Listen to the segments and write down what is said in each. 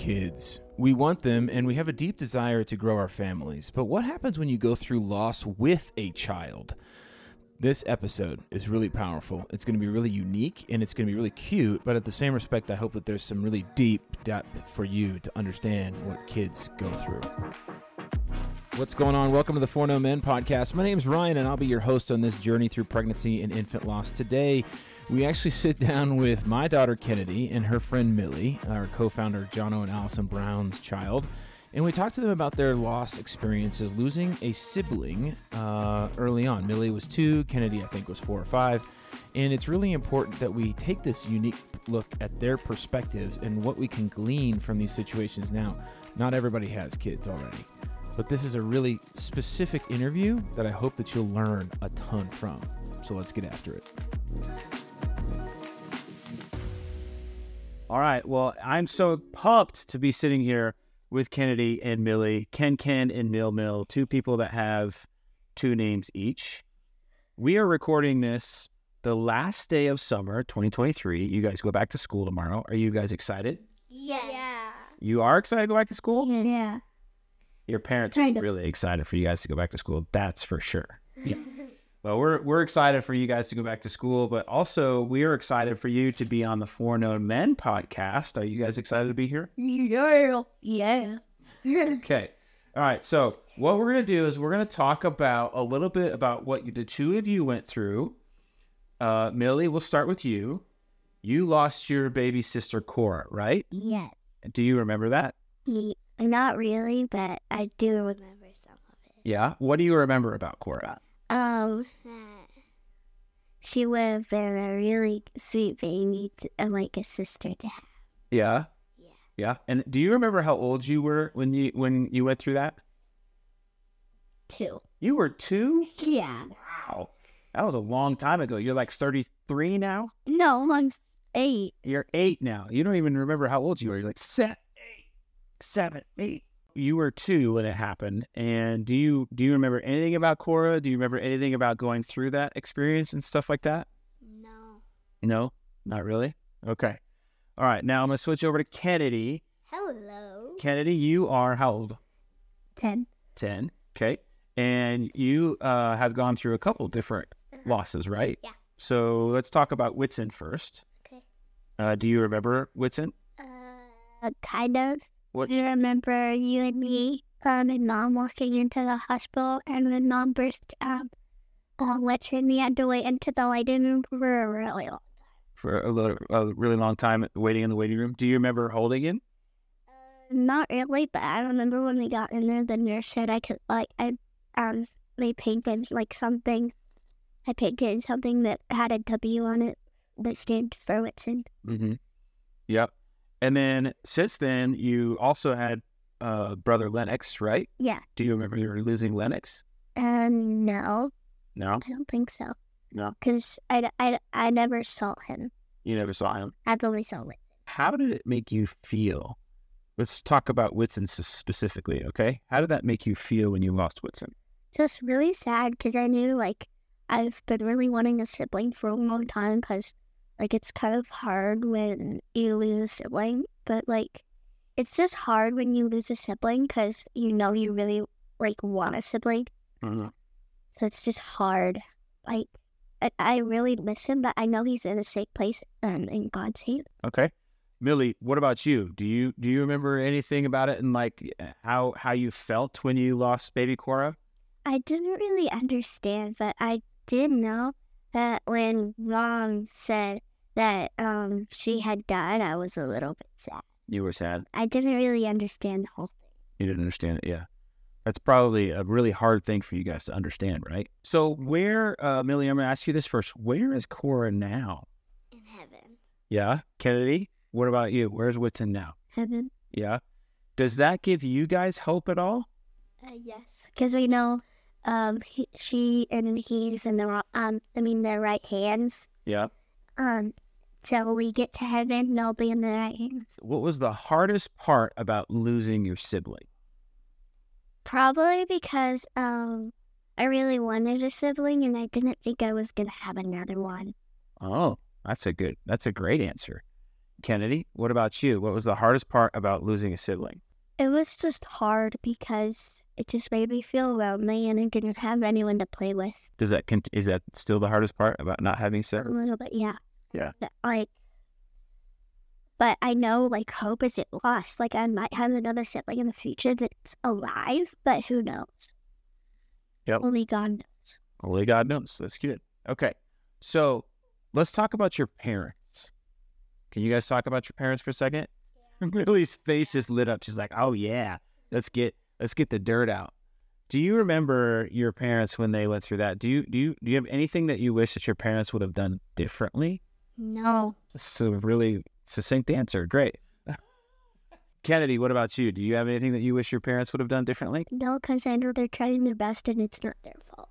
kids. We want them and we have a deep desire to grow our families. But what happens when you go through loss with a child? This episode is really powerful. It's going to be really unique and it's going to be really cute, but at the same respect, I hope that there's some really deep depth for you to understand what kids go through. What's going on? Welcome to the Foreknown Men podcast. My name is Ryan, and I'll be your host on this journey through pregnancy and infant loss. Today, we actually sit down with my daughter Kennedy and her friend Millie, our co founder Jono and Allison Brown's child. And we talked to them about their loss experiences losing a sibling uh, early on. Millie was two, Kennedy, I think, was four or five. And it's really important that we take this unique look at their perspectives and what we can glean from these situations now. Not everybody has kids already, but this is a really specific interview that I hope that you'll learn a ton from. So let's get after it. All right. Well, I'm so pumped to be sitting here with Kennedy and Millie, Ken Ken and Mill Mill, two people that have two names each. We are recording this the last day of summer 2023. You guys go back to school tomorrow. Are you guys excited? Yes. You are excited to go back to school? Yeah. Your parents Kind are of. really excited for you guys to go back to school. That's for sure. Yeah. well, we're we're excited for you guys to go back to school, but also we are excited for you to be on the Foreknown Men podcast. Are you guys excited to be here? Yeah. Yeah. Okay. All right. So what we're gonna do is we're gonna talk about a little bit about what you, the two of you went through. Uh, Millie, we'll start with you. You lost your baby sister Cora, right? yes. Do you remember that? Ye- Not really, but I do remember some of it. Yeah. What do you remember about Cora? Um, she would have been a really sweet baby, to, uh, like a sister to have. Yeah. Yeah. Yeah. And do you remember how old you were when you when you went through that? Two. You were two. Yeah. Wow. That was a long time ago. You're like 33 now. No, I'm eight. You're eight now. You don't even remember how old you were. You're like seven, eight, seven, eight. You were two when it happened. And do you do you remember anything about Cora? Do you remember anything about going through that experience and stuff like that? No. No, not really. Okay. All right. Now I'm gonna switch over to Kennedy. Hello. Kennedy, you are how old? Ten. 10. Okay. And you uh, have gone through a couple different losses, right? Yeah. So let's talk about Whitson first. Okay. Uh, do you remember Whitson? Uh, kind of. What? I remember you and me, um, and mom walking into the hospital, and when mom burst um, on which and we had to wait into the waiting room for a really long. Time. For a, little, a really long time waiting in the waiting room. Do you remember holding him? Not really, but I remember when we got in there, the nurse said I could like I um they painted like something. I painted something that had a W on it that stands for Whitson. Mm-hmm. Yep. And then since then, you also had uh, brother Lennox, right? Yeah. Do you remember you were losing Lennox? And no, No, I don't think so. No. because I, I, I never saw him. you never saw him. I've only saw Whitson. How did it make you feel? Let's talk about Whitson specifically, okay? How did that make you feel when you lost Whitson? Just really sad because I knew like I've been really wanting a sibling for a long time because like it's kind of hard when you lose a sibling, but like it's just hard when you lose a sibling because you know you really like want a sibling, Mm-hmm. so it's just hard. Like I, I really miss him, but I know he's in a safe place um, in God's hand. Okay. Millie, what about you? Do you do you remember anything about it and like how how you felt when you lost baby Cora? I didn't really understand, but I did know that when mom said that um she had died, I was a little bit sad. You were sad. I didn't really understand the whole thing. You didn't understand it, yeah. That's probably a really hard thing for you guys to understand, right? So where, uh, Millie, I'm gonna ask you this first. Where is Cora now? In heaven. Yeah, Kennedy. What about you? Where's Whitson now? Heaven? Yeah. Does that give you guys hope at all? Uh, yes. Because we know um he, she and he's in the wrong, um I mean their right hands. Yeah. Um till we get to heaven, they'll be in the right hands. What was the hardest part about losing your sibling? Probably because um I really wanted a sibling and I didn't think I was gonna have another one. Oh, that's a good. That's a great answer. Kennedy, what about you? What was the hardest part about losing a sibling? It was just hard because it just made me feel lonely and I didn't have anyone to play with. Does that is that still the hardest part about not having A siblings? little bit, yeah. Yeah. Like, but I know, like, hope isn't lost. Like, I might have another sibling in the future that's alive, but who knows? Yep. Only God knows. Only God knows. That's good. Okay, so let's talk about your parents. Can you guys talk about your parents for a second? Lily's face just lit up. She's like, "Oh yeah, let's get let's get the dirt out." Do you remember your parents when they went through that? Do you do you do you have anything that you wish that your parents would have done differently? No. That's a really succinct answer. Great. Kennedy, what about you? Do you have anything that you wish your parents would have done differently? No, because I know they're trying their best and it's not their fault.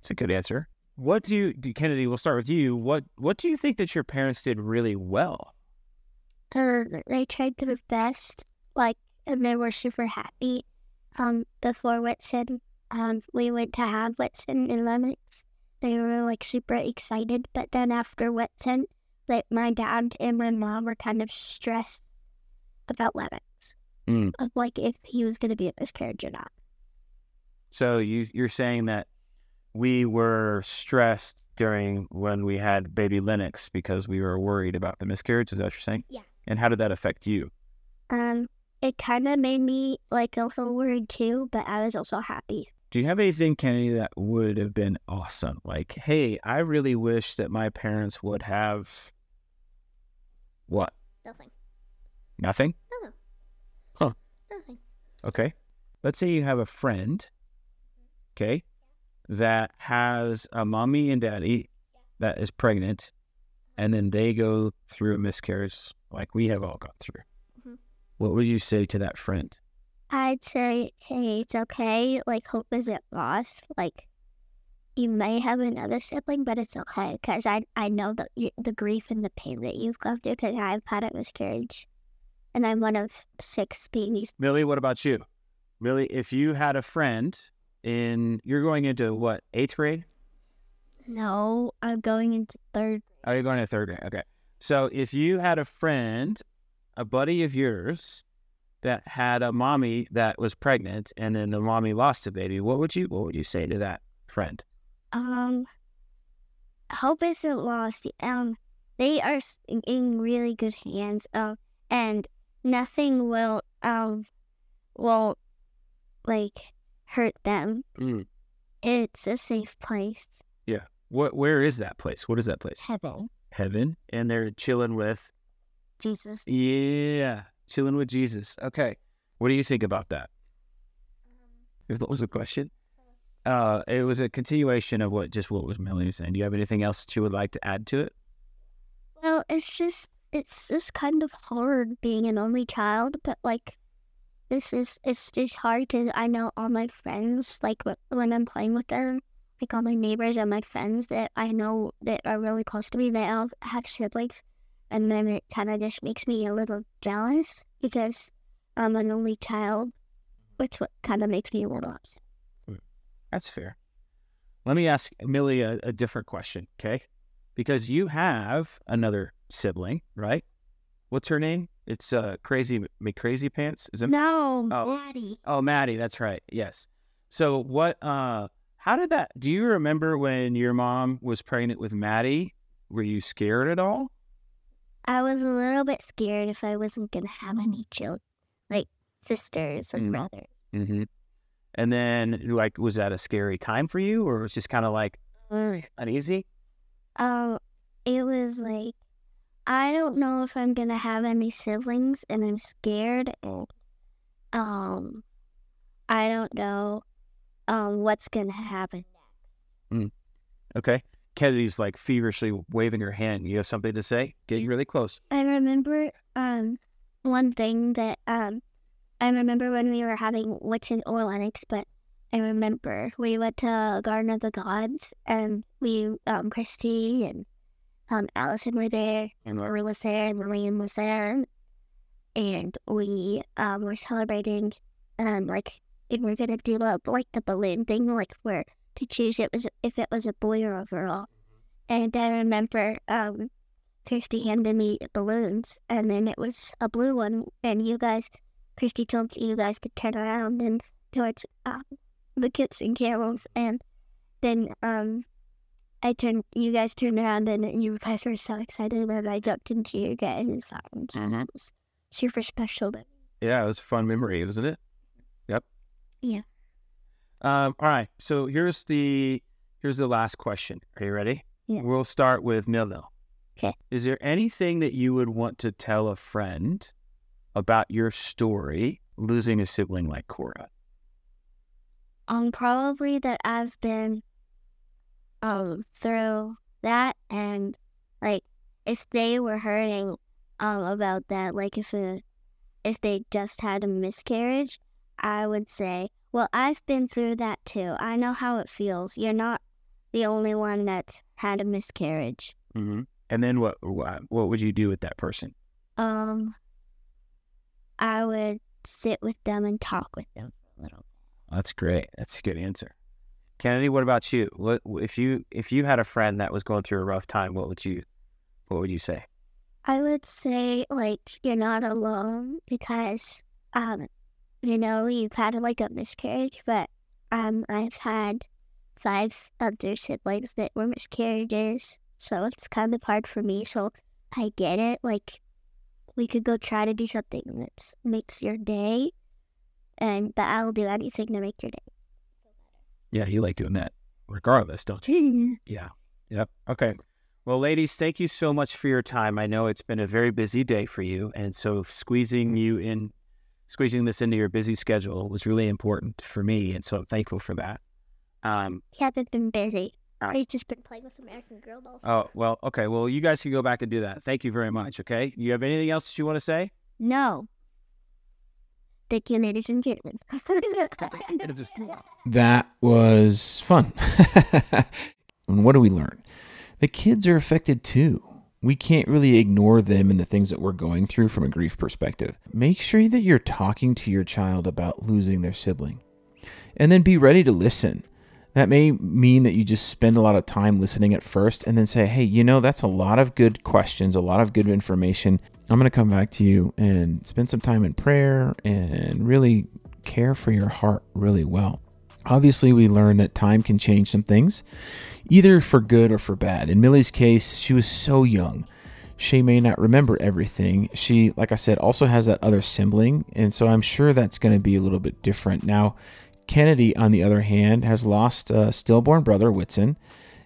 It's a good answer. What do you, Kennedy? We'll start with you. What What do you think that your parents did really well? Uh, they tried their best, like, and they were super happy. Um, before Whitson, um, we went to have Whitson and Lennox. They were like super excited, but then after Whitson, like my dad and my mom were kind of stressed about Lennox, Mm. of like if he was gonna be a miscarriage or not. So you you're saying that we were stressed during when we had baby Lennox because we were worried about the miscarriage. Is that what you're saying? Yeah. And how did that affect you? Um, it kind of made me like a little worried too, but I was also happy. Do you have anything, Kennedy, that would have been awesome? Like, hey, I really wish that my parents would have what? Nothing. Nothing? No. Huh. Nothing. Okay. Let's say you have a friend, okay, that has a mommy and daddy that is pregnant, and then they go through a miscarriage like we have all gone through. Mhm. What would you say to that friend? I'd say, hey, it's okay. Like, hope isn't lost. Like, you may have another sibling, but it's okay because I I know the the grief and the pain that you've gone through because I've had a miscarriage, and I'm one of six babies. Millie, what about you? Millie, if you had a friend in, you're going into what, eighth grade? No, I'm going into third. Oh, you're going to third grade. Okay. So if you had a friend, a buddy of yours, that had a mommy that was pregnant, and then the mommy lost the baby, what would you what would you say to that friend? Um, hope isn't lost. Um, they are in- really good hands. Um, and nothing will um will like hurt them. Mm. It's a safe place. Yeah. What where is that place? What is that place? Heaven. Heaven, and they're chilling with Jesus. yeah, chilling with Jesus. Okay, what do you think about that? If that was a question. Uh, it was a continuation of what just what was Millie saying. Do you have anything else that you would like to add to it? Well, it's just it's just kind of hard being an only child, but like this is it's just hard because I know all my friends like when I'm playing with them, like all my neighbors and my friends that I know that are really close to me, they all have siblings, and then it kind of just makes me a little jealous because I'm an only child, which what kind of makes me a little upset. That's fair. Let me ask Millie a, a different question, okay? Because you have another sibling, right? What's her name? It's uh crazy McCrazy Pants. Is it? No, Oh. Daddy. Oh, Maddie. That's right. Yes. So what? Uh, how did that? Do you remember when your mom was pregnant with Maddie? Were you scared at all? I was a little bit scared if I wasn't gonna have any children, like sisters or Mm. brothers. Mm-hmm. And then, like, was that a scary time for you, or it was just kind of like uneasy? Um, it was like I don't know if I'm gonna have any siblings, and I'm scared. And um, I don't know um what's gonna happen next. Okay. Kennedy's like feverishly waving her hand. You have something to say? Getting really close. I remember um one thing that um I remember when we were having Whitson Lennox, but I remember we went to Garden of the Gods and we um Christy and um Allison were there and Lori was there and Lillian was there and we um were celebrating um like if we're gonna do the like the balloon thing like where to choose it was if it was a boy or a girl. And I remember um Christy handed me balloons, and then it was a blue one, and you guys, Christy told you guys to turn around and towards um, the Kissing Camels, and then um, I turned, you guys turned around, and you guys were so excited, and I jumped into your guys' arms, and that was super special. Me. Yeah, it was a fun memory, wasn't it? Yep. Yeah. Um, all right. So here's the here's the last question. Are you ready? Yeah. We'll start with Mil. 'Kay. Is there anything that you would want to tell a friend about your story losing a sibling like Cora? Um, probably that I've been um through that, and like if they were hurting um about that, like if a if they just had a miscarriage, I would say, well, I've been through that too. I know how it feels. You're not the only one that's had a miscarriage. Mm-hmm. And then what, what what would you do with that person? Um, I would sit with them and talk with them for a little. That's great. That's a good answer. Kennedy, what about you? What if you if you had a friend that was going through a rough time? What would you what would you say? I would say like you're not alone because um you know you've had like a miscarriage, but um I've had five other siblings that were miscarriages, so it's kind of hard for me. So I get it. Like we could go try to do something that makes your day, and but I'll do anything to make your day. Yeah, you like doing that regardless, don't you? Yeah. Yep. Okay. Well, ladies, thank you so much for your time. I know it's been a very busy day for you, and so squeezing you in, squeezing this into your busy schedule was really important for me, and so I'm thankful for that. Um, he hasn't been busy. He's just been playing with American Girl dolls. oh well, okay. Well, you guys can go back and do that. Thank you very much. Okay. You have anything else that you want to say? No. Thank you, ladies and gentlemen. That was fun. and what do we learn? The kids are affected too. We can't really ignore them and the things that we're going through from a grief perspective. Make sure that you're talking to your child about losing their sibling. And then be ready to listen. That may mean that you just spend a lot of time listening at first and then say, hey, you know, that's a lot of good questions, a lot of good information. I'm going to come back to you and spend some time in prayer and really care for your heart really well. Obviously, we learned that time can change some things, either for good or for bad. In Millie's case, she was so young. She may not remember everything. She, like I said, also has that other sibling, and so I'm sure that's going to be a little bit different. Now, Kennedy, on the other hand, has lost a stillborn brother, Whitson,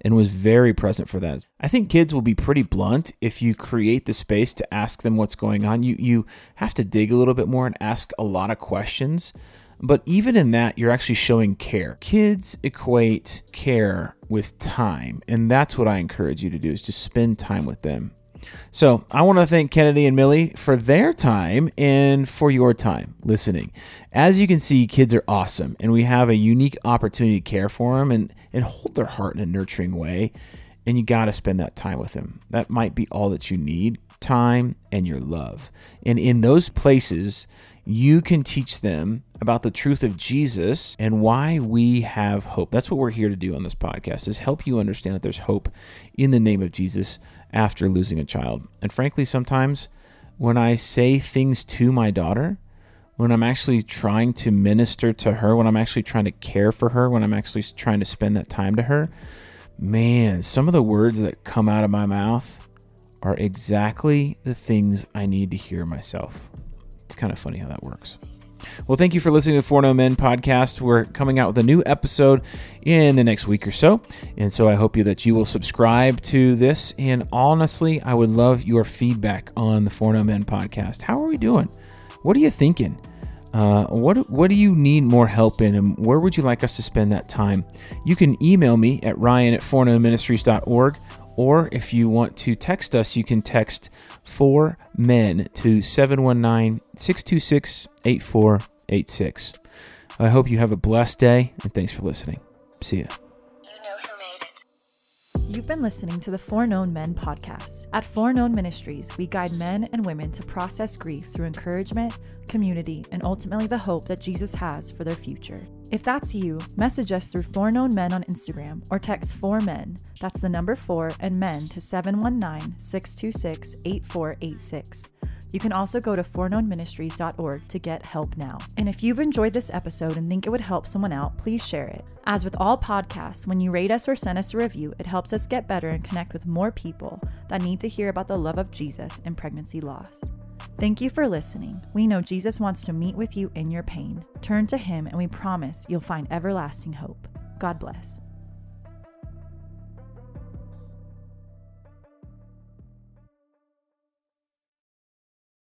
and was very present for that. I think kids will be pretty blunt if you create the space to ask them what's going on. You you have to dig a little bit more and ask a lot of questions. But even in that, you're actually showing care. Kids equate care with time, and that's what I encourage you to do is just spend time with them. So I want to thank Kennedy and Millie for their time and for your time listening. As you can see, kids are awesome, and we have a unique opportunity to care for them and, and hold their heart in a nurturing way. And you got to spend that time with them. That might be all that you need time and your love. And in those places, you can teach them about the truth of Jesus and why we have hope. That's what we're here to do on this podcast is help you understand that there's hope in the name of Jesus after losing a child. And frankly, sometimes when I say things to my daughter, when I'm actually trying to minister to her, when I'm actually trying to care for her, when I'm actually trying to spend that time to her, man, some of the words that come out of my mouth are exactly the things I need to hear myself. It's kind of funny how that works. Well, thank you for listening to the Foreknown Men podcast. We're coming out with a new episode in the next week or so. And so I hope you that you will subscribe to this. And honestly, I would love your feedback on the Foreknown Men podcast. How are we doing? What are you thinking? Uh, what what do you need more help in, and where would you like us to spend that time? You can email me at ryan at foreknownministries.org, or if you want to text us, you can text four men to 719 626 8486. I hope you have a blessed day, and thanks for listening. See ya. You know who made it. You've been listening to the Four Foreknown Men podcast. At Four Foreknown Ministries, we guide men and women to process grief through encouragement, community, and ultimately the hope that Jesus has for their future. If that's you, message us through Foreknown Men on Instagram or text 4Men, that's the number 4 and men to 719 626 8486. You can also go to foreknownministries.org to get help now. And if you've enjoyed this episode and think it would help someone out, please share it. As with all podcasts, when you rate us or send us a review, it helps us get better and connect with more people that need to hear about the love of Jesus and pregnancy loss. Thank you for listening. We know Jesus wants to meet with you in your pain. Turn to Him, and we promise you'll find everlasting hope. God bless.